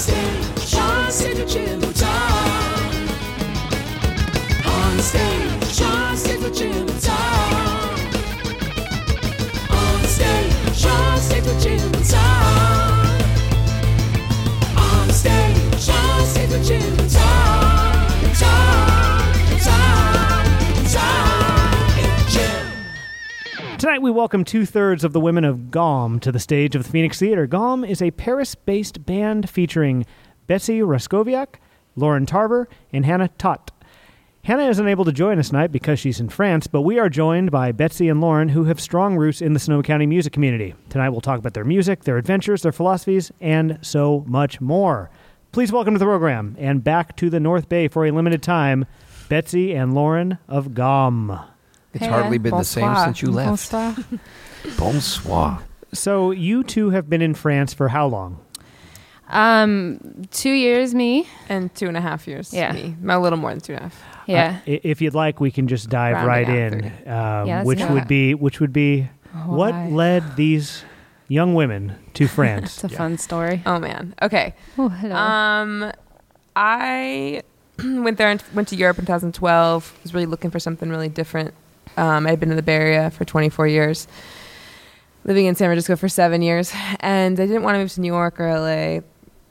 stage. On stage. On stage. On stage, Tonight, we welcome two thirds of the women of GOM to the stage of the Phoenix Theater. GOM is a Paris based band featuring Betsy Raskowiak, Lauren Tarver, and Hannah Tot. Hannah is unable to join us tonight because she's in France, but we are joined by Betsy and Lauren, who have strong roots in the Sonoma County music community. Tonight, we'll talk about their music, their adventures, their philosophies, and so much more. Please welcome to the program and back to the North Bay for a limited time, Betsy and Lauren of GOM. It's hardly been the same since you left. Bonsoir. Bonsoir. So, you two have been in France for how long? Um, two years, me. and two and a half years. Yeah. me. a little more than two and a half. Yeah. Uh, if you'd like, we can just dive Rounding right in. Um, Yeah, which would it. be which would be what Why? led these young women to France? It's a fun story. Oh man. Okay. Oh, hello. Um, I went there and went to Europe in 2012. Was really looking for something really different. Um, I'd been in the Bay Area for 24 years, living in San Francisco for seven years, and I didn't want to move to New York or LA.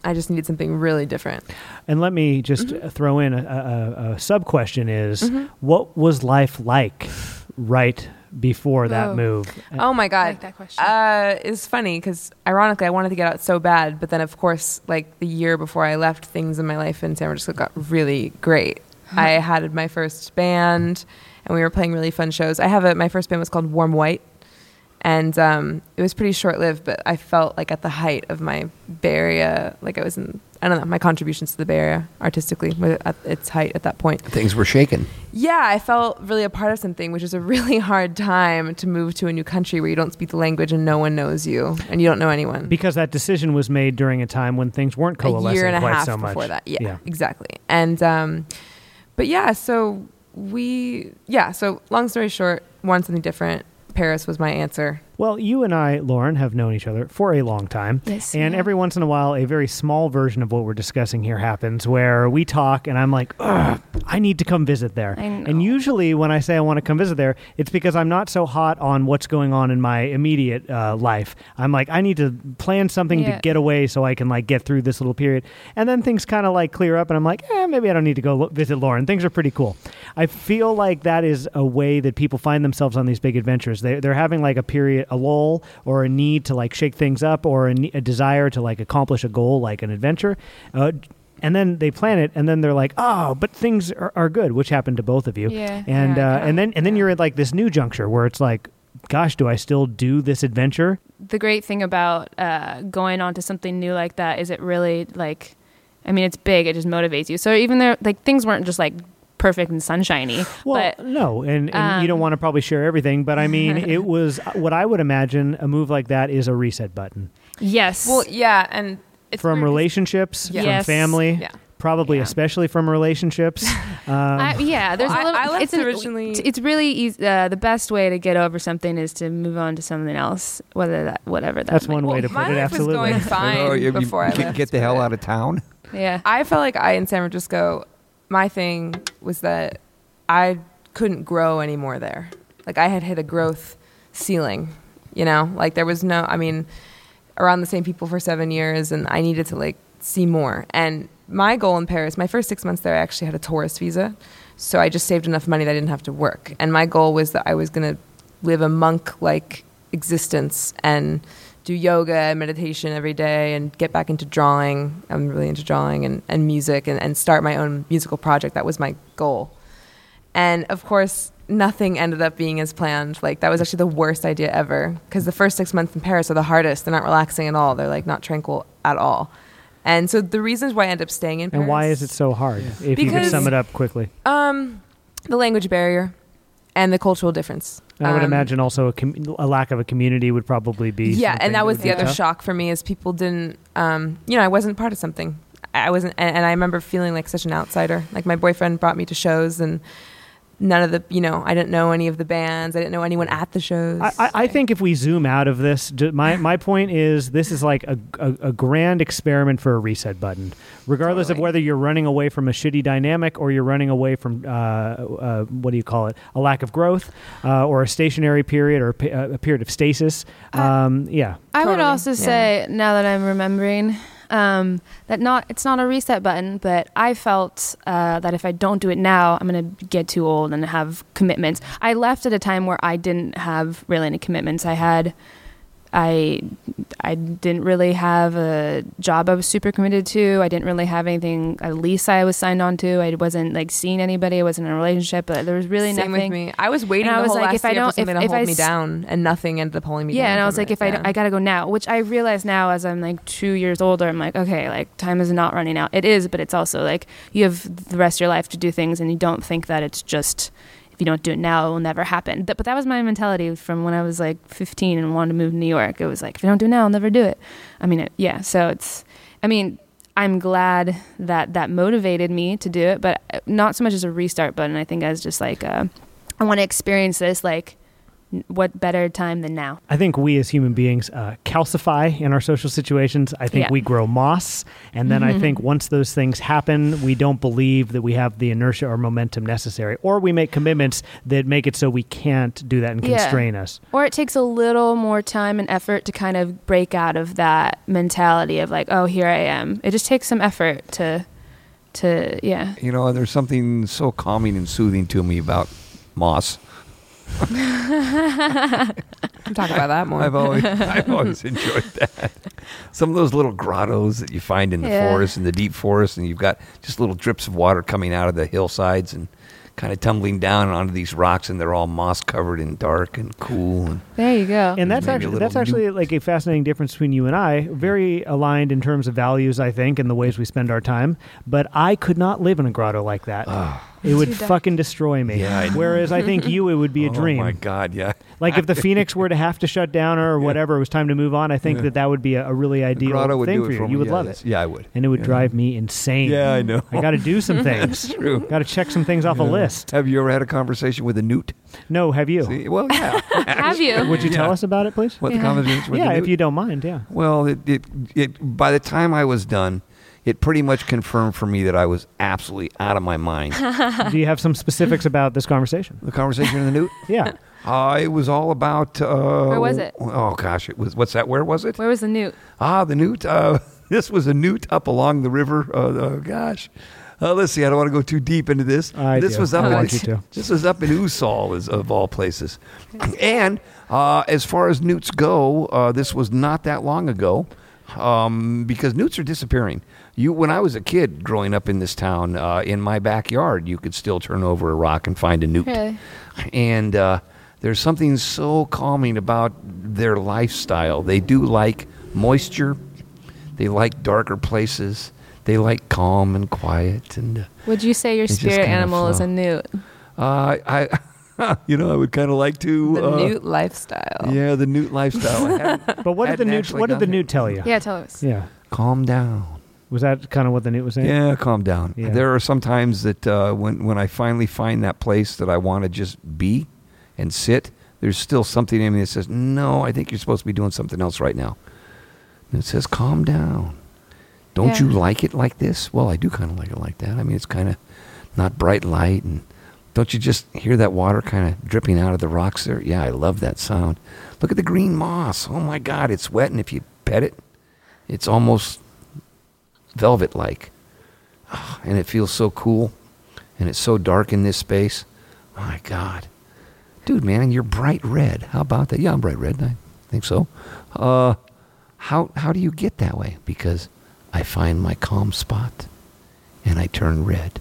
I just needed something really different. and let me just Mm-hmm. uh throw in a, a, a sub question: Is Mhm. what was life like right before that Oh. move? Oh my I god. like that question. Uh, it's funny because ironically, I wanted to get out so bad, but then of course, like the year before I left, things in my life in San Francisco got really great. I had my first band, and we were playing really fun shows. I have a my first band was called Warm White, and um, it was pretty short lived, but I felt like at the height of my Bay Area, like I was in. I don't know my contributions to the Bay Area artistically were at its height at that point. Things were shaken. Yeah, I felt really a part of something, which is a really hard time to move to a new country where you don't speak the language and no one knows you and you don't know anyone. Because that decision was made during a time when things weren't a coalescing year and a quite half so much. before that. Yeah, Yeah. exactly. And um, but yeah, so we yeah. So long story short, wanted something different. Paris was my answer. Well, you and I, Lauren, have known each other for a long time. yes. And yeah. every once in a while, a very small version of what we're discussing here happens where we talk and I'm like, I need to come visit there. And usually when I say I want to come visit there, it's because I'm not so hot on what's going on in my immediate uh, life. I'm like, I need to plan something to get away so I can like get through this little period. And then things kind of like clear up and I'm like, eh, maybe I don't need to go lo- visit Lauren. Things are pretty cool. I feel like that is a way that people find themselves on these big adventures. They, they're having like a period, a lull or a need to like shake things up or a, a desire to like accomplish a goal like an adventure. Uh, and then they plan it, and then they're like, "Oh, but things are, are good," which happened to both of you. Yeah. And Yeah, uh, and then and then you're at like this new juncture where it's like, "Gosh, do I still do this adventure?" the great thing about uh, going on to something new like that is it really like i mean it's big it just motivates you so even though like things weren't just like perfect and sunshiny Well, but no, and, and you don't um, want to probably share everything, but I mean, it was what I would imagine a move like that is a reset button yes Well, yeah, and it's from relationships, Yeah. from Yes. family, Yeah. probably Yeah. especially from relationships. Um, I, yeah, there's Well, a little. I- I left it's an- originally- It's really easy. Uh, the best way to get over something is to move on to something else, whether that, whatever that. That's might one be. way to my put it. life Absolutely. was going fine Oh, you- you before I get, left. get the hell out of town. Yeah, I felt like I in San Francisco, my thing was that I couldn't grow anymore there. Like I had hit a growth ceiling, you know. Like there was no. I mean, around the same people for seven years, and I needed to like see more. And my goal in Paris, my first six months there, I actually had a tourist visa, so I just saved enough money that I didn't have to work. And my goal was that I was gonna live a monk-like existence and do yoga and meditation every day and get back into drawing. I'm really into drawing and, and music and, and start my own musical project. That was my goal. And of course, nothing ended up being as planned. Like, that was actually the worst idea ever because the first six months in Paris are the hardest. They're not relaxing at all, they're like not tranquil at all. And so the reasons why I ended up staying in Paris. and why is it so hard? If you could sum it up quickly, Um, the language barrier and the cultural difference. I would Um, imagine also a, com- a lack of a community would probably be. yeah and that was the other tough. shock for me is people didn't um, you know i wasn't part of something i wasn't and, and i remember feeling like such an outsider like my boyfriend brought me to shows and none of the you know I didn't know any of the bands. I didn't know anyone at the shows. I, I, I think if we zoom out of this, my, my point is this is like a, a, a grand experiment for a reset button. Regardless of whether you're running away from a shitty dynamic or you're running away from, uh, uh, what do you call it, a lack of growth uh, or a stationary period or a, a period of stasis. Um, yeah. I would also yeah. say now that I'm remembering um, that not it's not a reset button, but I felt uh, that if I don't do it now, I'm gonna get too old and have commitments. I left at a time where I didn't have really any commitments. I had. I I didn't really have a job I was super committed to. I didn't really have anything a lease I was signed on to. I wasn't like seeing anybody. I wasn't in a relationship. But there was really Same nothing. with me. I was waiting And I the was like, last if I don't- if- to if hold I me down, and nothing ended up holding me down. yeah, and I was like, it. if I, Yeah. I gotta go now, which I realize now as I'm like two years older, I'm like, okay, like time is not running out. It is, but it's also like you have the rest of your life to do things, and you don't think that it's just you don't do it now, it will never happen. But that was my mentality from when I was like 15 and wanted to move to New York. It was like, if you don't do it now, I'll never do it. I mean, it, yeah. So it's, I mean, I'm glad that that motivated me to do it, but uh, not so much as a restart button. I think as just like, uh, I want to experience this. Like, what better time than now? I think we as human beings uh, calcify in our social situations. I think Yeah. we grow moss. And then I think once those things happen, we don't believe that we have the inertia or momentum necessary. Or we make commitments that make it so we can't do that and Yeah. constrain us. Or it takes a little more time and effort to kind of break out of that mentality of like, oh, here I am. It just takes some effort to, to yeah. You know, there's something so calming and soothing to me about moss. I'm talking about that more. I've always, I've always enjoyed that. Some of those little grottos that you find in the Yeah. forest, in the deep forest, and you've got just little drips of water coming out of the hillsides and kind of tumbling down onto these rocks, and they're all moss covered and dark and cool. And There you go. And that's actually that's actually like a fascinating difference between you and I. Very aligned in terms of values, I think, and the ways we spend our time. But I could not live in a grotto like that. Ah. It would dark. fucking destroy me. Yeah, I. Whereas I think you, it would be a dream. oh my God, yeah. Like if the Phoenix were to have to shut down or whatever, it was time to move on. I think Yeah. that that would be a, a really ideal grotto would thing do for it you. for me. you would yeah, love that's- it, Yeah, I would. and it would Yeah. drive me insane. Yeah, I know. I got to do some things. True. got to check some things off a list. Have you ever had a conversation with a newt? No, have you? See, well, yeah. Have you? Would you tell us about it, please? What the Yeah. conversation with yeah, the if you don't mind. Yeah. Well, it, it, it, by the time I was done, it pretty much confirmed for me that I was absolutely out of my mind. do you have some specifics about this conversation? the conversation in the newt? Yeah. Uh, it was all about. Uh, Where was it? Oh gosh, it was. What's that? Where was it? Where was the newt? Ah, the newt. Uh, this was a newt up along the river. Uh, oh gosh. Uh, let's see. I don't want to go too deep into this. I this do. was up. I in, want you to. This was up in Usal, as of all places. And uh, as far as newts go, uh, this was not that long ago, um, because newts are disappearing. You, when I was a kid growing up in this town, uh, in my backyard, you could still turn over a rock and find a newt Really? and uh, there's something so calming about their lifestyle. They do like moisture. They like darker places. They like calm and quiet. And uh, Would you say your spirit kinda animal is a newt? uh, I, you know, I would kind of like to. the uh, newt lifestyle. Yeah, the newt lifestyle. But what did the newt? What did the newt tell you? Yeah, tell us. Yeah. calm down. Was that kind of what the newt was saying? Yeah, calm down. Yeah. There are some times that uh, when when I finally find that place that I want to just be and sit, there's still something in me that says, "No, I think you're supposed to be doing something else right now." And it says, "Calm down. Don't Yeah. you like it like this?" Well, I do kind of like it like that. I mean, it's kind of not bright light, and don't you just hear that water kind of dripping out of the rocks there? Yeah, I love that sound. Look at the green moss. Oh my God, it's wet, and if you pet it, it's almost velvet like. And it feels so cool. And it's so dark in this space. My God. Dude, man, you're bright red. How about that? Yeah, I'm bright red. I think so. Uh, how, how do you get that way? Because I find my calm spot and I turn red.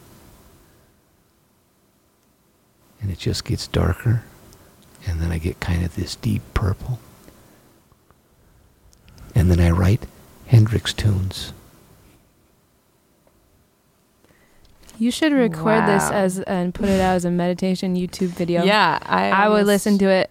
And it just gets darker. And then I get kind of this deep purple. And then I write Hendrix tunes. You should record this as and put it out as a meditation YouTube video. Yeah, I. I would listen to it.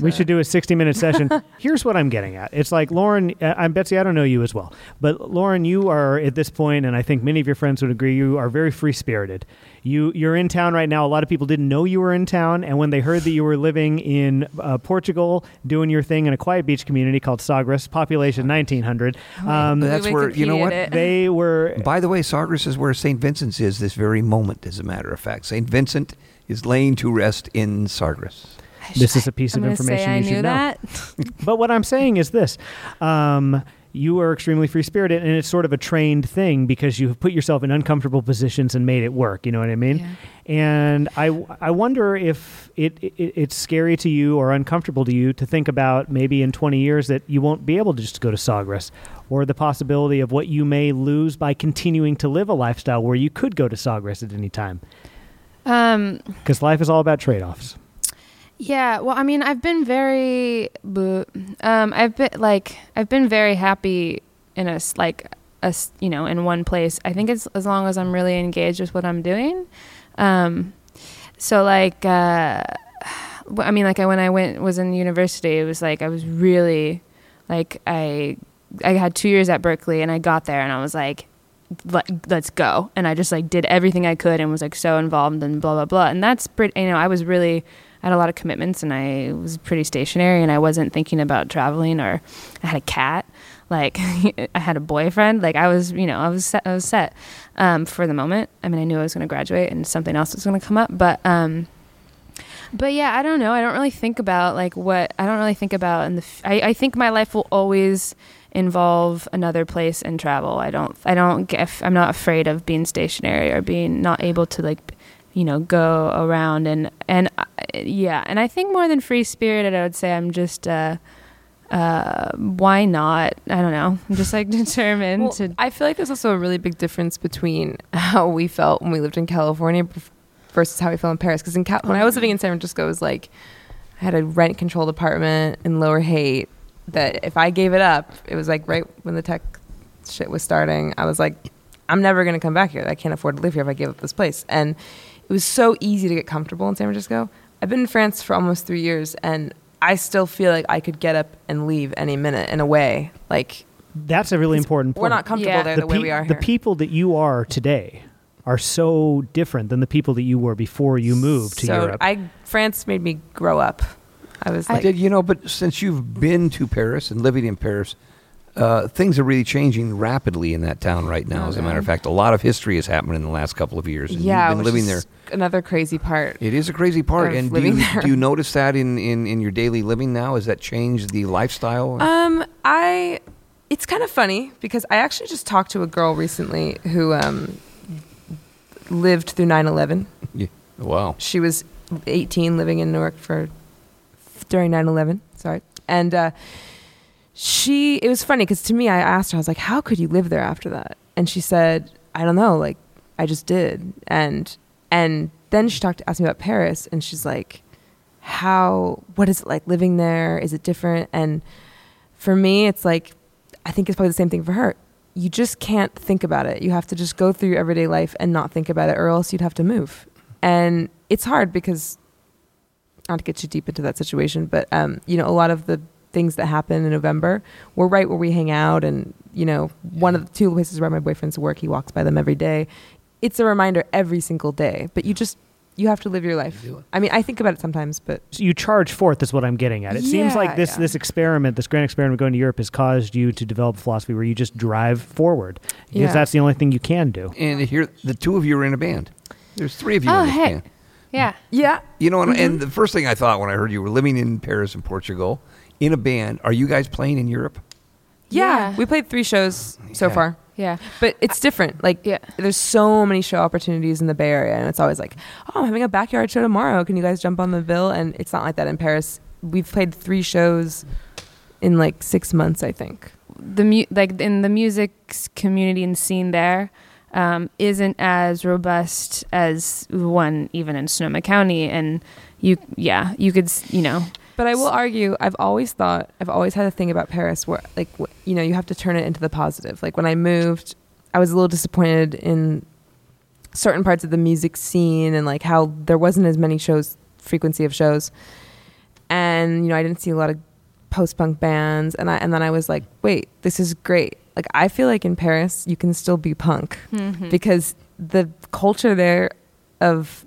We should do a 60 minute session. Here's what I'm getting at. It's like, Lauren, uh, I'm Betsy, I don't know you as well, but Lauren, you are at this point, and I think many of your friends would agree, you are very free spirited. You you're in town right now. A lot of people didn't know you were in town, and when they heard that you were living in uh, Portugal, doing your thing in a quiet beach community called Sagres, population 1900, um, That's We where you know what. it. they were. By the way, Sagres is where St. Vincent's is this very moment, as a matter of fact. St. Vincent is laying to rest in Sagres. This is a piece I'm of information say I you knew should know. But what I'm saying is this. Um, you are extremely free spirited, and it's sort of a trained thing because you have put yourself in uncomfortable positions and made it work. You know what I mean? Yeah. And I, I wonder if it, it it's scary to you or uncomfortable to you to think about maybe in 20 years that you won't be able to just go to Sagres, or the possibility of what you may lose by continuing to live a lifestyle where you could go to Sagres at any time. Um, Because life is all about trade offs. Yeah, well, I mean, I've been very, um, I've been like, I've been very happy in a like a you know in one place. I think it's as long as I'm really engaged with what I'm doing. Um, so like, uh, I mean, like when I went was in university, it was like I was really like I I had two years at Berkeley, and I got there, and I was like. Let, let's go and i just like did everything i could and was like so involved and blah blah blah and that's pretty you know i was really I had a lot of commitments and I was pretty stationary and I wasn't thinking about traveling or I had a cat. Like I had a boyfriend. Like I was, you know, I was set, I was set um, for the moment. I mean, I knew I was going to graduate and something else was going to come up, but um, but yeah, I don't know. I don't really think about like what I don't really think about in the. F- I, I think my life will always involve another place and travel. I don't. I don't get. I'm not afraid of being stationary or being not able to like, you know, go around and and yeah. And I think more than free spirited, I would say I'm just. Uh, uh, why not? I don't know. I'm just like determined Well, to. I feel like there's also a really big difference between how we felt when we lived in California versus how we felt in Paris. Because in Cal- when I was living in San Francisco, it was like I had a rent controlled apartment in Lower Haight. That if I gave it up, it was like right when the tech shit was starting. I was like, I'm never gonna come back here. I can't afford to live here if I give up this place. And it was so easy to get comfortable in San Francisco. I've been in France for almost three years, and I still feel like I could get up and leave any minute in a way. Like That's a really important point. we're not comfortable Yeah. there the, way pe- we are the people that you are today are so different than the people that you were before you moved to so Europe. I France made me grow up. I was I like, did, you know, but since you've been to Paris and living in Paris, uh, things are really changing rapidly in that town right now. As a matter of fact, a lot of history has happened in the last couple of years. And yeah, you've been living there. Another crazy part. It is a crazy part. And do you, do you notice that in, in, in your daily living now? Has that changed the lifestyle? Um, I. It's kind of funny because I actually just talked to a girl recently who um, lived through 9/11. Yeah. Wow. She was 18, living in Newark for during 9/11. Sorry, and uh, she. It was funny because to me, I asked her, I was like, "How could you live there after that?" And she said, "I don't know. Like, I just did." And and then she talked, asked me about Paris, and she's like, "How? What is it like living there? Is it different?" And for me, it's like, I think it's probably the same thing for her. You just can't think about it. You have to just go through your everyday life and not think about it, or else you'd have to move. And it's hard because, not to get too deep into that situation, but um, you know, a lot of the things that happen in November we're right where we hang out, and you know, one of the two places where my boyfriend's work, he walks by them every day. It's a reminder every single day, but you just you have to live your life. I mean, I think about it sometimes, but So you charge forth is what I'm getting at. It seems like this yeah. this experiment, this grand experiment going to Europe has caused you to develop a philosophy where you just drive forward. Because Yeah. that's the only thing you can do. And here, the two of you are in a band. There's three of you Oh, in this hey. band. Yeah. yeah, You know, and, Mm-hmm. and the first thing I thought when I heard you were living in Paris and Portugal in a band, are you guys playing in Europe? yeah, Yeah. we played three shows so Yeah. far. Yeah. But it's different. Like, Yeah. there's so many show opportunities in the Bay Area, and it's always like, oh, I'm having a backyard show tomorrow. Can you guys jump on the bill? And it's not like that in Paris. We've played three shows in like six months, I think. the mu- like in the music s- community and scene there um, isn't as robust as one even in Sonoma County, and you yeah you could s- you know But I will argue, I've always thought, I've always had a thing about Paris where, like, you know, you have to turn it into the positive. Like, when I moved, I was a little disappointed in certain parts of the music scene and, like, how there wasn't as many shows, frequency of shows. And, you know, I didn't see a lot of post punk bands. And, I, and then I was like, wait, this is great. Like, I feel like in Paris, you can still be punk Mm-hmm. because the culture there of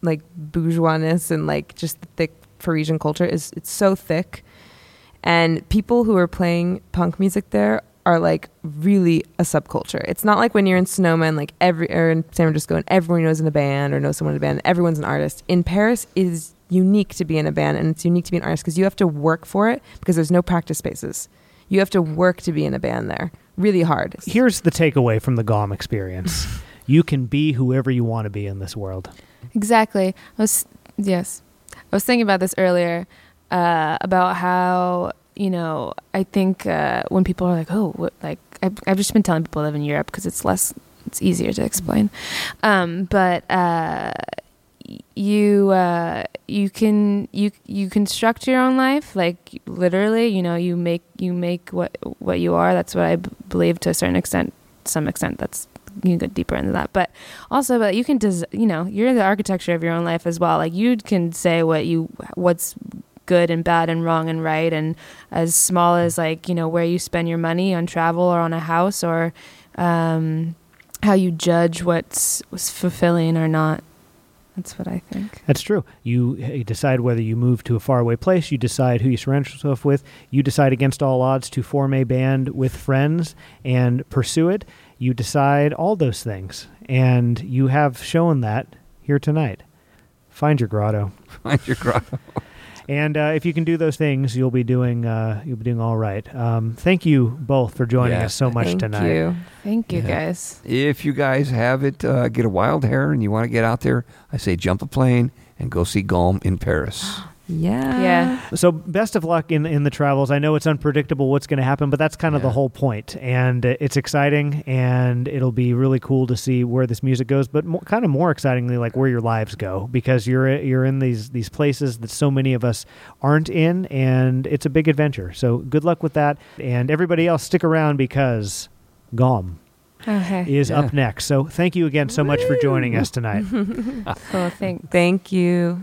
like bourgeoisness and like just the thick Parisian culture is it's so thick, and people who are playing punk music there are like really a subculture. It's not like when you're in Sonoma, like every or in San Francisco, and everyone knows in a band or knows someone in a band. Everyone's an artist. In Paris, it is unique to be in a band, and it's unique to be an artist because you have to work for it because there's no practice spaces. You have to work to be in a band there. Really hard. Here's the takeaway from the GOM experience you can be whoever you want to be in this world. Exactly. I was yes. I was thinking about this earlier uh, about how you know I think uh, when people are like, oh, what, like I've, I've just been telling people I live in Europe because it's less, it's easier to explain. Um, but uh, you uh, you can you you construct your own life like literally. You know, you make you make what what you are. That's what I b- believe to a certain extent. Some extent, that's you can go deeper into that but also but you can des- you know you're the architecture of your own life as well like you can say what you what's good and bad and wrong and right and as small as like you know where you spend your money on travel or on a house or um, how you judge what's, what's fulfilling or not that's what i think That's true. You, you decide whether you move to a faraway place. You decide who you surround yourself with. You decide against all odds to form a band with friends and pursue it. You decide all those things, and you have shown that here tonight. Find your grotto, Find your grotto. and uh, if you can do those things, you'll be doing uh, you'll be doing all right. Um, thank you both for joining Yeah. us so much Thank tonight. Thank you. thank you Yeah. guys If you guys have it, uh, get a wild hair and you want to get out there, I say jump a plane and go see GOM in Paris. Yeah. yeah So best of luck in in the travels. I know it's unpredictable what's going to happen, but that's kind of the whole point. And uh, it's exciting, and it'll be really cool to see where this music goes. But mo- kind of more excitingly, like where your lives go, because you're you're in these these places that so many of us aren't in, and it's a big adventure. So good luck with that, and everybody else stick around because Gom okay is Yeah. up next. So thank you again so much for joining us tonight. cool thanks Thank you.